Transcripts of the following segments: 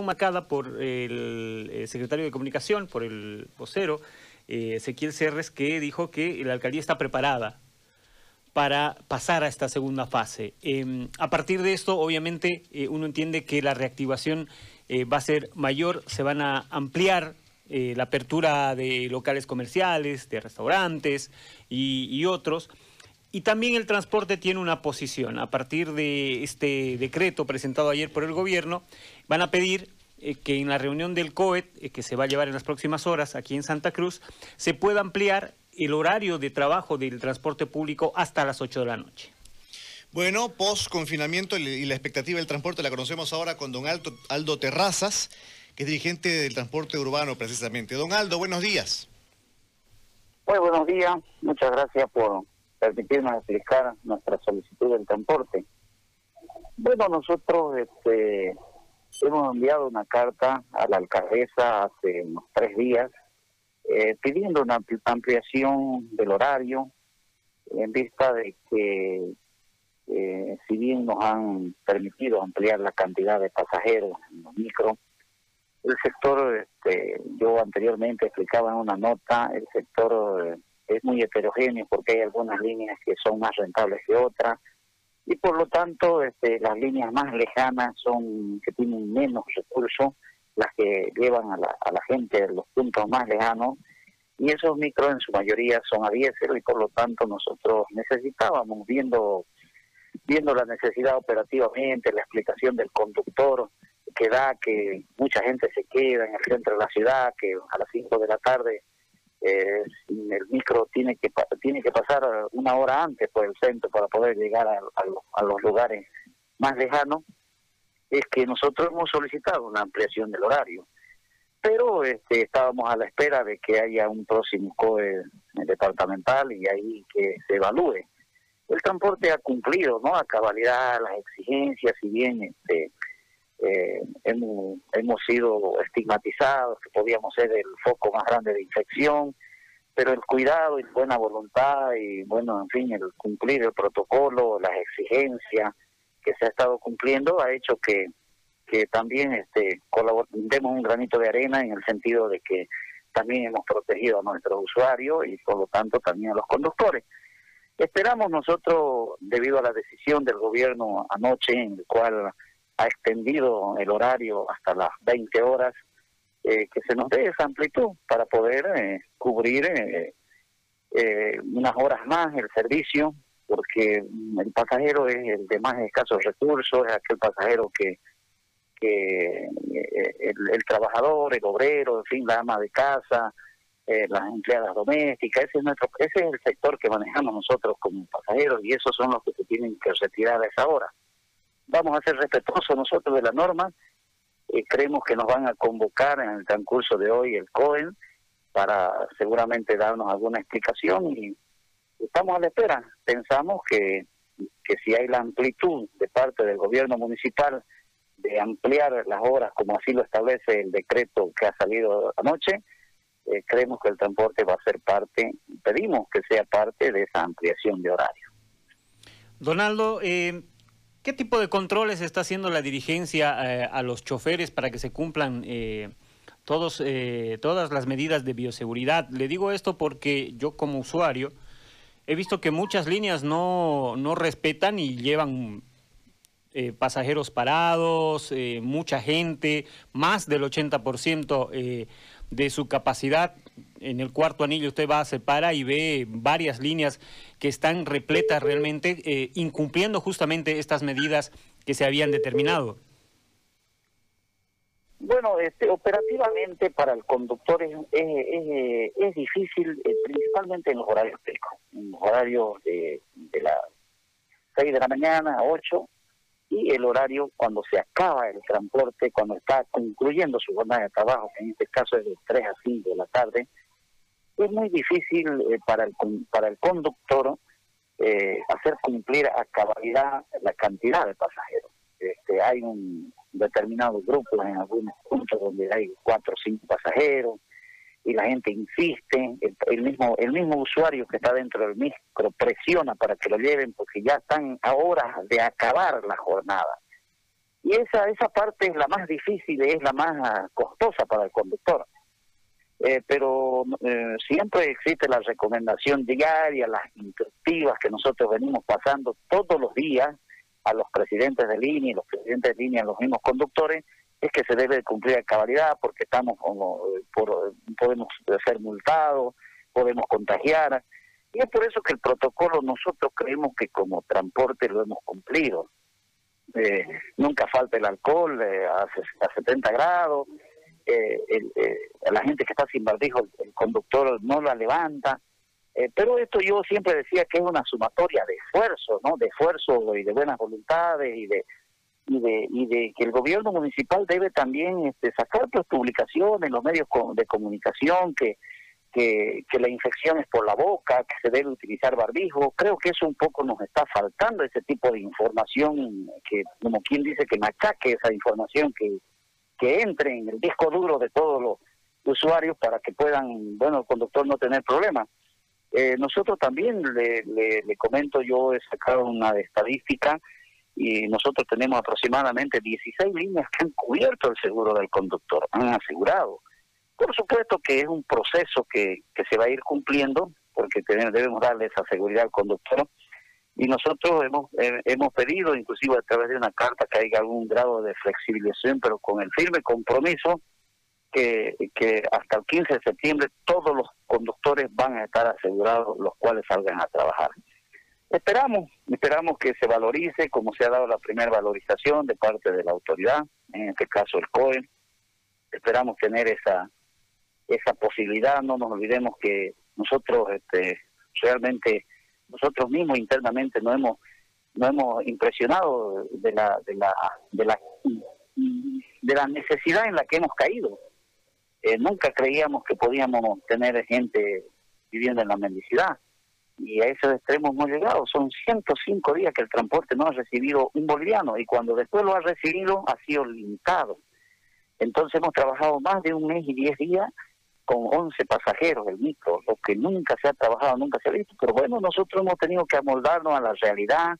marcada por el eh, secretario de Comunicación, por el vocero, eh, Ezequiel Serres, que dijo que la alcaldía está preparada para pasar a esta segunda fase. Em, a partir de esto, obviamente, eh, uno entiende que la reactivación va a ser mayor, se van a ampliar la apertura de locales comerciales, de restaurantes y otros. Y también el transporte tiene una posición. A partir de este decreto presentado ayer por el gobierno, van a pedir eh, que en la reunión del COET, eh, que se va a llevar en las próximas horas aquí en Santa Cruz, se pueda ampliar el horario de trabajo del transporte público hasta las 8 de la noche. Bueno, post confinamiento y la expectativa del transporte la conocemos ahora con don Aldo, Aldo Terrazas, que es dirigente del transporte urbano precisamente. Don Aldo, buenos días. Muy buenos días, muchas gracias por permitirnos explicar nuestra solicitud del transporte. Bueno, nosotros este, hemos enviado una carta a la alcaldesa hace unos tres días eh, pidiendo una ampliación del horario en vista de que eh, si bien nos han permitido ampliar la cantidad de pasajeros en los micros, el sector, este, yo anteriormente explicaba en una nota, el sector eh, es muy heterogéneo porque hay algunas líneas que son más rentables que otras. Y por lo tanto este, las líneas más lejanas son que tienen menos recursos las que llevan a la, a la gente de los puntos más lejanos. Y esos micros en su mayoría son a diésel y por lo tanto nosotros necesitábamos viendo viendo la necesidad operativamente la explicación del conductor que da que mucha gente se queda en el centro de la ciudad que a las 5 de la tarde eh, el micro tiene que tiene que pasar una hora antes por el centro para poder llegar a, los lugares más lejanos, es que nosotros hemos solicitado una ampliación del horario, pero este, estábamos a la espera de que haya un próximo COE departamental y ahí que se evalúe. El transporte ha cumplido, ¿no? A cabalidad las exigencias, si bien este, eh, hemos, hemos sido estigmatizados, que podíamos ser el foco más grande de infección, pero el cuidado y buena voluntad y, bueno, en fin, el cumplir el protocolo, las exigencias que se ha estado cumpliendo ha hecho que, que también este, demos un granito de arena en el sentido de que también hemos protegido a nuestros usuarios y por lo tanto también a los conductores. Esperamos nosotros, debido a la decisión del gobierno anoche, en el cual ha extendido el horario hasta las 20 horas, eh, que se nos dé esa amplitud para poder eh, cubrir eh, unas horas más el servicio, porque el pasajero es el de más escasos recursos, es aquel pasajero que, que el, trabajador, el obrero, en fin, la ama de casa, las empleadas domésticas, ese es nuestro, ese es el sector que manejamos nosotros como pasajeros y esos son los que se tienen que retirar a esa hora vamos a ser respetuosos nosotros de la norma. Eh, creemos que nos van a convocar en el transcurso de hoy el COEN para seguramente darnos alguna explicación y estamos a la espera. Pensamos que, que si hay la amplitud de parte del gobierno municipal de ampliar las horas como así lo establece el decreto que ha salido anoche, eh, creemos que el transporte va a ser parte, pedimos que sea parte de esa ampliación de horario. Donaldo, eh, ¿Qué tipo de controles está haciendo la dirigencia eh, a los choferes para que se cumplan eh, todos, eh, todas las medidas de bioseguridad? Le digo esto porque yo como usuario he visto que muchas líneas no, no respetan y llevan pasajeros parados, mucha gente, más del 80% de su capacidad en el cuarto anillo usted va, se para y ve varias líneas que están repletas realmente, eh, incumpliendo justamente estas medidas que se habían determinado. Bueno, este, operativamente para el conductor es, es, es, difícil, eh, principalmente en los horarios picos, en los horarios de, de las 6 de la mañana a 8 y el horario cuando se acaba el transporte, cuando está concluyendo su jornada de trabajo, que en este caso es de 3 a 5 de la tarde, es muy difícil eh, para, el, para el conductor eh, hacer cumplir a cabalidad la cantidad de pasajeros. Este, hay un determinado grupo en algunos puntos donde hay cuatro o cinco pasajeros y la gente insiste, el, mismo el mismo usuario que está dentro del micro presiona para que lo lleven porque ya están a horas de acabar la jornada. Y esa, esa parte es la más difícil, es la más costosa para el conductor. Eh, pero eh, siempre existe la recomendación diaria, las instructivas que nosotros venimos pasando todos los días a los presidentes de línea y los presidentes de línea, los mismos conductores, es que se debe cumplir a cabalidad porque estamos como, por, podemos ser multados, podemos contagiar. Y es por eso que el protocolo nosotros creemos que como transporte lo hemos cumplido. Eh, nunca falta el alcohol eh, a, 70 grados, eh, eh, la gente que está sin barbijo, el, conductor no la levanta. pero esto yo siempre decía que es una sumatoria de esfuerzo, ¿no? De esfuerzo y de buenas voluntades y de y de, y de que el gobierno municipal debe también este, sacar pues, publicaciones los medios de comunicación que que, la infección es por la boca, que se debe utilizar barbijo. Creo que eso un poco nos está faltando, ese tipo de información que, como quien dice, que machaque esa información, que, que entre en el disco duro de todos los usuarios para que puedan, bueno, el conductor no tener problemas. Eh, nosotros también, le, le, comento, yo he sacado una estadística y nosotros tenemos aproximadamente 16 líneas que han cubierto el seguro del conductor, han asegurado. Por supuesto que es un proceso que, que se va a ir cumpliendo, porque tenemos, debemos darle esa seguridad al conductor. Y nosotros hemos, eh, hemos pedido, inclusive a través de una carta, que haya algún grado de flexibilización, pero con el firme compromiso que, que hasta el 15 de septiembre todos los conductores van a estar asegurados, los cuales salgan a trabajar. Esperamos, esperamos que se valorice como se ha dado la primera valorización de parte de la autoridad, en este caso el COE. Esperamos tener esa esa posibilidad, no nos olvidemos que nosotros este, realmente, nosotros mismos internamente no hemos no hemos impresionado de la de la de la de la necesidad en la que hemos caído. Eh, nunca creíamos que podíamos tener gente viviendo en la mendicidad y a esos extremos hemos llegado. Son 105 días que el transporte no ha recibido un boliviano y cuando después lo ha recibido ha sido limitado. Entonces hemos trabajado más de un mes y 10 días con 11 pasajeros el micro, lo que nunca se ha trabajado, nunca se ha visto, pero bueno, nosotros hemos tenido que amoldarnos a la realidad,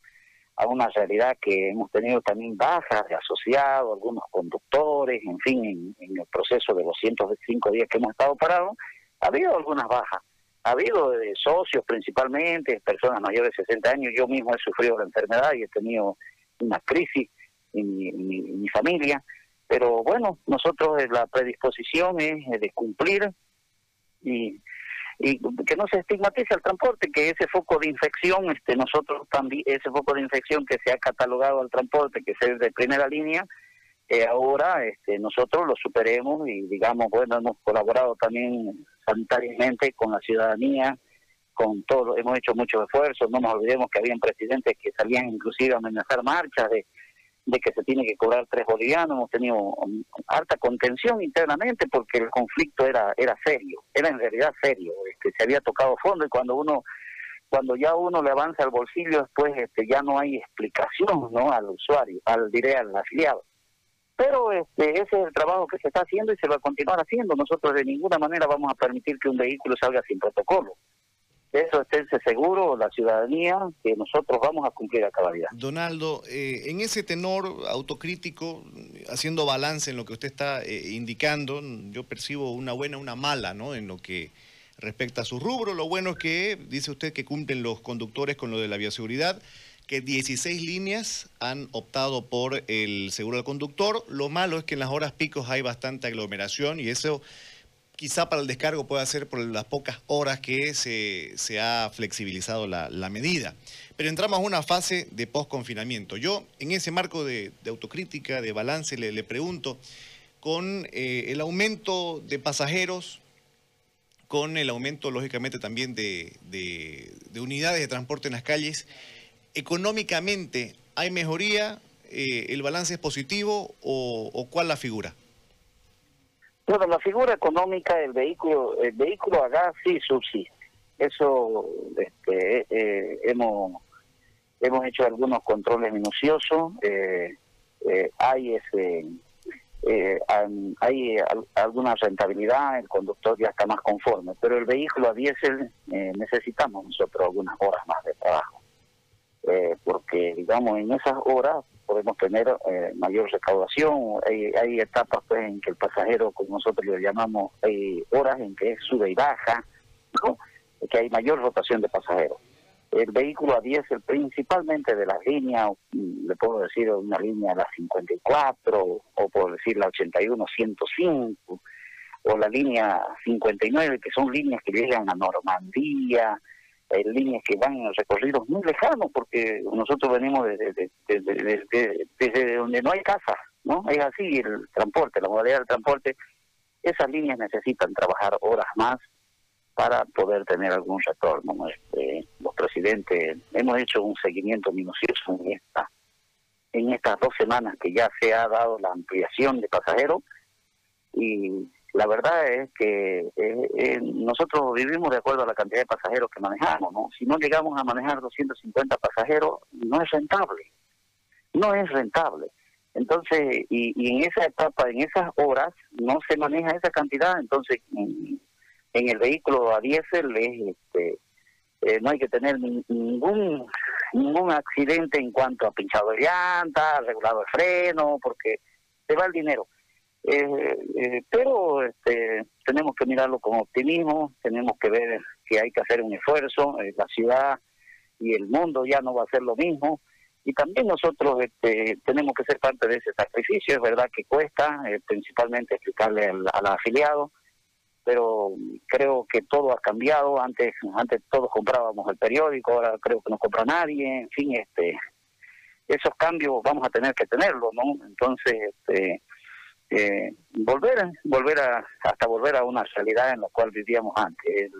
a una realidad que hemos tenido también bajas de asociados, algunos conductores, en fin, en, el proceso de los 105 días que hemos estado parados, ha habido algunas bajas, ha habido de socios principalmente, personas mayores de 60 años, yo mismo he sufrido la enfermedad y he tenido una crisis en mi familia, pero bueno, nosotros eh, la predisposición es eh, de cumplir y, y que no se estigmatice el transporte, que ese foco de infección, este nosotros también, ese foco de infección que se ha catalogado al transporte, que es de primera línea, eh, ahora este, nosotros lo superemos y digamos, bueno, hemos colaborado también sanitariamente con la ciudadanía, con todo, hemos hecho muchos esfuerzos, no nos olvidemos que habían presidentes que salían inclusive a amenazar marchas de de que se tiene que cobrar tres bolivianos, hemos tenido harta contención internamente porque el conflicto era era serio, era en realidad serio, este, se había tocado fondo y cuando uno cuando ya uno le avanza al bolsillo después este ya no hay explicación no al usuario, al diré al afiliado. Pero este ese es el trabajo que se está haciendo y se va a continuar haciendo. Nosotros de ninguna manera vamos a permitir que un vehículo salga sin protocolo eso esténse seguro la ciudadanía que nosotros vamos a cumplir a cabalidad. Donaldo, eh, en ese tenor autocrítico, haciendo balance en lo que usted está eh, indicando, yo percibo una buena, una mala, ¿no? En lo que respecta a su rubro. Lo bueno es que dice usted que cumplen los conductores con lo de la bioseguridad, que 16 líneas han optado por el seguro del conductor. Lo malo es que en las horas picos hay bastante aglomeración y eso quizá para el descargo pueda ser por las pocas horas que se, se ha flexibilizado la, medida. Pero entramos a una fase de post-confinamiento. Yo, en ese marco de, autocrítica, de balance, le, pregunto, con eh, el aumento de pasajeros, con el aumento, lógicamente, también de, unidades de transporte en las calles, económicamente, ¿hay mejoría? Eh, ¿El balance es positivo o cuál la figura? Bueno, la figura económica del vehículo, el vehículo a gas sí subsiste. Eso este, eh, hemos hemos hecho algunos controles minuciosos. Eh, eh, hay ese hay alguna rentabilidad, el conductor ya está más conforme, pero el vehículo a diésel necesitamos nosotros algunas horas más de trabajo, porque digamos en esas horas podemos tener eh, mayor recaudación. Hay, hay, etapas pues, en que el pasajero, como nosotros le llamamos, hay horas en que sube y baja, ¿no? que hay mayor rotación de pasajeros. El vehículo a diésel, principalmente de las líneas, mm, le puedo decir una línea la 54, o por decir la 81, 105, o la línea 59, que son líneas que llegan a Normandía, hay líneas que van en recorridos muy lejanos, porque nosotros venimos desde, desde, donde no hay casa, ¿no? Es así el transporte, la modalidad del transporte. Esas líneas necesitan trabajar horas más para poder tener algún retorno. Este, los presidentes hemos hecho un seguimiento minucioso en esta en estas dos semanas que ya se ha dado la ampliación de pasajeros y la verdad es que eh, eh, nosotros vivimos de acuerdo a la cantidad de pasajeros que manejamos, ¿no? Si no llegamos a manejar 250 pasajeros, no es rentable, no es rentable. Entonces, y, en esa etapa, en esas horas, no se maneja esa cantidad, entonces en, el vehículo a diésel es, este, eh, no hay que tener ningún ningún accidente en cuanto a pinchado de llanta, regulado de freno, porque se va el dinero. Eh, eh, pero este, tenemos que mirarlo con optimismo, tenemos que ver que hay que hacer un esfuerzo, eh, la ciudad y el mundo ya no va a ser lo mismo, y también nosotros este, tenemos que ser parte de ese sacrificio, es verdad que cuesta, principalmente explicarle al, al, afiliado, pero creo que todo ha cambiado, antes antes todos comprábamos el periódico, ahora creo que no compra nadie, en fin, este esos cambios vamos a tener que tenerlo, ¿no? Entonces, este eh, volver volver a hasta volver a una realidad en la cual vivíamos antes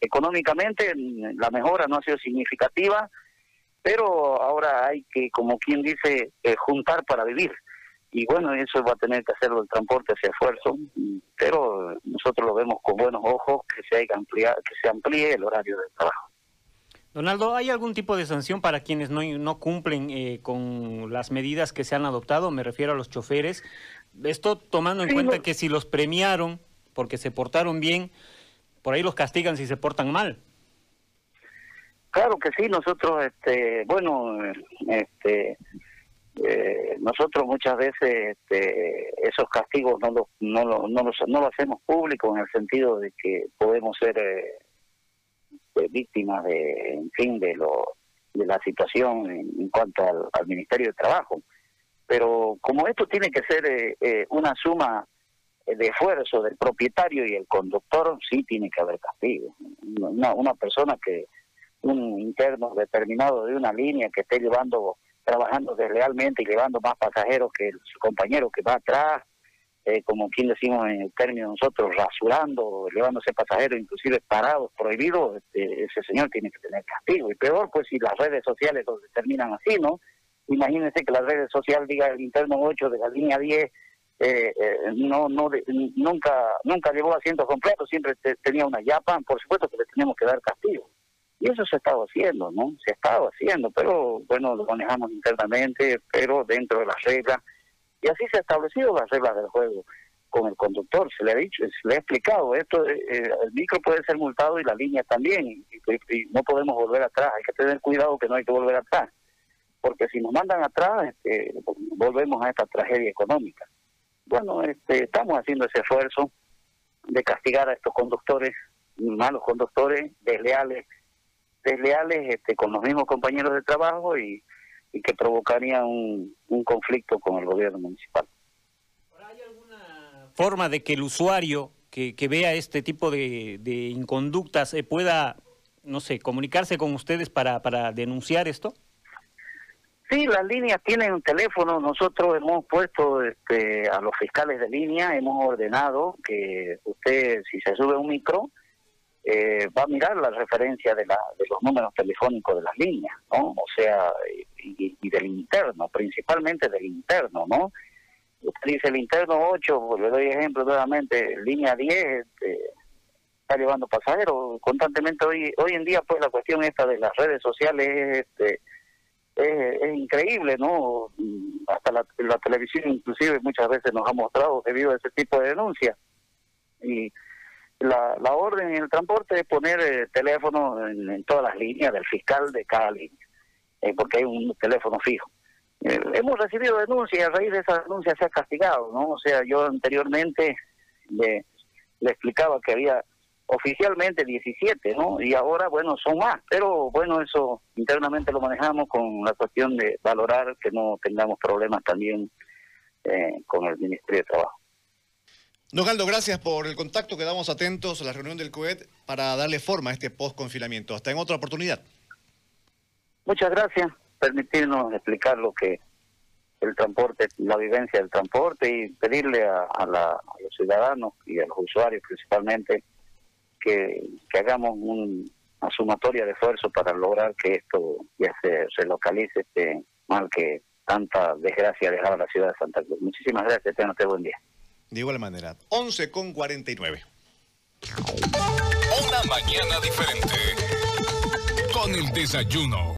económicamente la mejora no ha sido significativa pero ahora hay que como quien dice eh, juntar para vivir y bueno eso va a tener que hacerlo el transporte ese esfuerzo pero nosotros lo vemos con buenos ojos que se haya ampliar, que se amplíe el horario del trabajo Donaldo, ¿hay algún tipo de sanción para quienes no, no cumplen eh, con las medidas que se han adoptado? Me refiero a los choferes. Esto tomando en cuenta que si los premiaron porque se portaron bien, por ahí los castigan si se portan mal. Claro que sí, nosotros, este, bueno, este, eh, nosotros muchas veces este, esos castigos no los, no, lo, no, los, no lo hacemos público en el sentido de que podemos ser eh, víctimas de, en fin, de lo de la situación en, cuanto al Ministerio de Trabajo pero como esto tiene que ser eh, eh, una suma de esfuerzo del propietario y el conductor, sí tiene que haber castigo. Una, una persona que, un interno determinado de una línea que esté llevando, trabajando deslealmente y llevando más pasajeros que su compañero que va atrás, eh, como quien decimos en el término nosotros, rasurando, llevándose pasajeros inclusive parados, prohibidos, este, ese señor tiene que tener castigo. Y peor, pues si las redes sociales lo determinan así, ¿no? Imagínense que las redes sociales diga el interno 8 de la línea 10 eh, eh, no no nunca nunca llevó asientos completos, siempre tenía una yapa, por supuesto que le tenemos que dar castigo. Y eso se ha estado haciendo, ¿no? Se ha estado haciendo, pero bueno, lo manejamos internamente, pero dentro de las reglas. Y así se ha establecido las reglas del juego con el conductor, se le ha dicho, se le ha explicado, esto eh, el micro puede ser multado y la línea también, y, no podemos volver atrás, hay que tener cuidado que no hay que volver atrás porque si nos mandan atrás, este, volvemos a esta tragedia económica. Bueno, este, estamos haciendo ese esfuerzo de castigar a estos conductores, malos conductores, desleales, desleales este, con los mismos compañeros de trabajo y, que provocarían un, conflicto con el gobierno municipal. ¿Hay alguna forma de que el usuario que, que vea este tipo de, de inconductas eh, pueda, no sé, comunicarse con ustedes para, para denunciar esto? Sí, las líneas tienen un teléfono. Nosotros hemos puesto este, a los fiscales de línea, hemos ordenado que usted, si se sube un micro, eh, va a mirar la referencia de, la, de los números telefónicos de las líneas, ¿no? O sea, y, del interno, principalmente del interno, ¿no? Usted dice el interno 8, pues, le doy ejemplo nuevamente, línea 10, este, está llevando pasajeros constantemente. Hoy hoy en día, pues la cuestión esta de las redes sociales es... Este, es, increíble, ¿no? Hasta la, televisión inclusive muchas veces nos ha mostrado debido a ese tipo de denuncias. Y la, la orden en el transporte es poner eh, teléfono en, todas las líneas del fiscal de cada línea, eh, porque hay un teléfono fijo. Eh, hemos recibido denuncias y a raíz de esa denuncia se ha castigado, ¿no? O sea, yo anteriormente le, le explicaba que había oficialmente 17, ¿no? Y ahora, bueno, son más, pero bueno, eso internamente lo manejamos con la cuestión de valorar que no tengamos problemas también eh, con el Ministerio de Trabajo. Don Galdo, gracias por el contacto. Quedamos atentos a la reunión del COET para darle forma a este post-confinamiento. Hasta en otra oportunidad. Muchas gracias. Permitirnos explicar lo que el transporte, la vivencia del transporte y pedirle a, los ciudadanos y a los usuarios principalmente que, hagamos una sumatoria de esfuerzo para lograr que esto ya se, se localice este mal que tanta desgracia ha dejado a la ciudad de Santa Cruz. Muchísimas gracias, tengan usted buen día. De igual manera, 11 con 49. Una mañana diferente con el desayuno.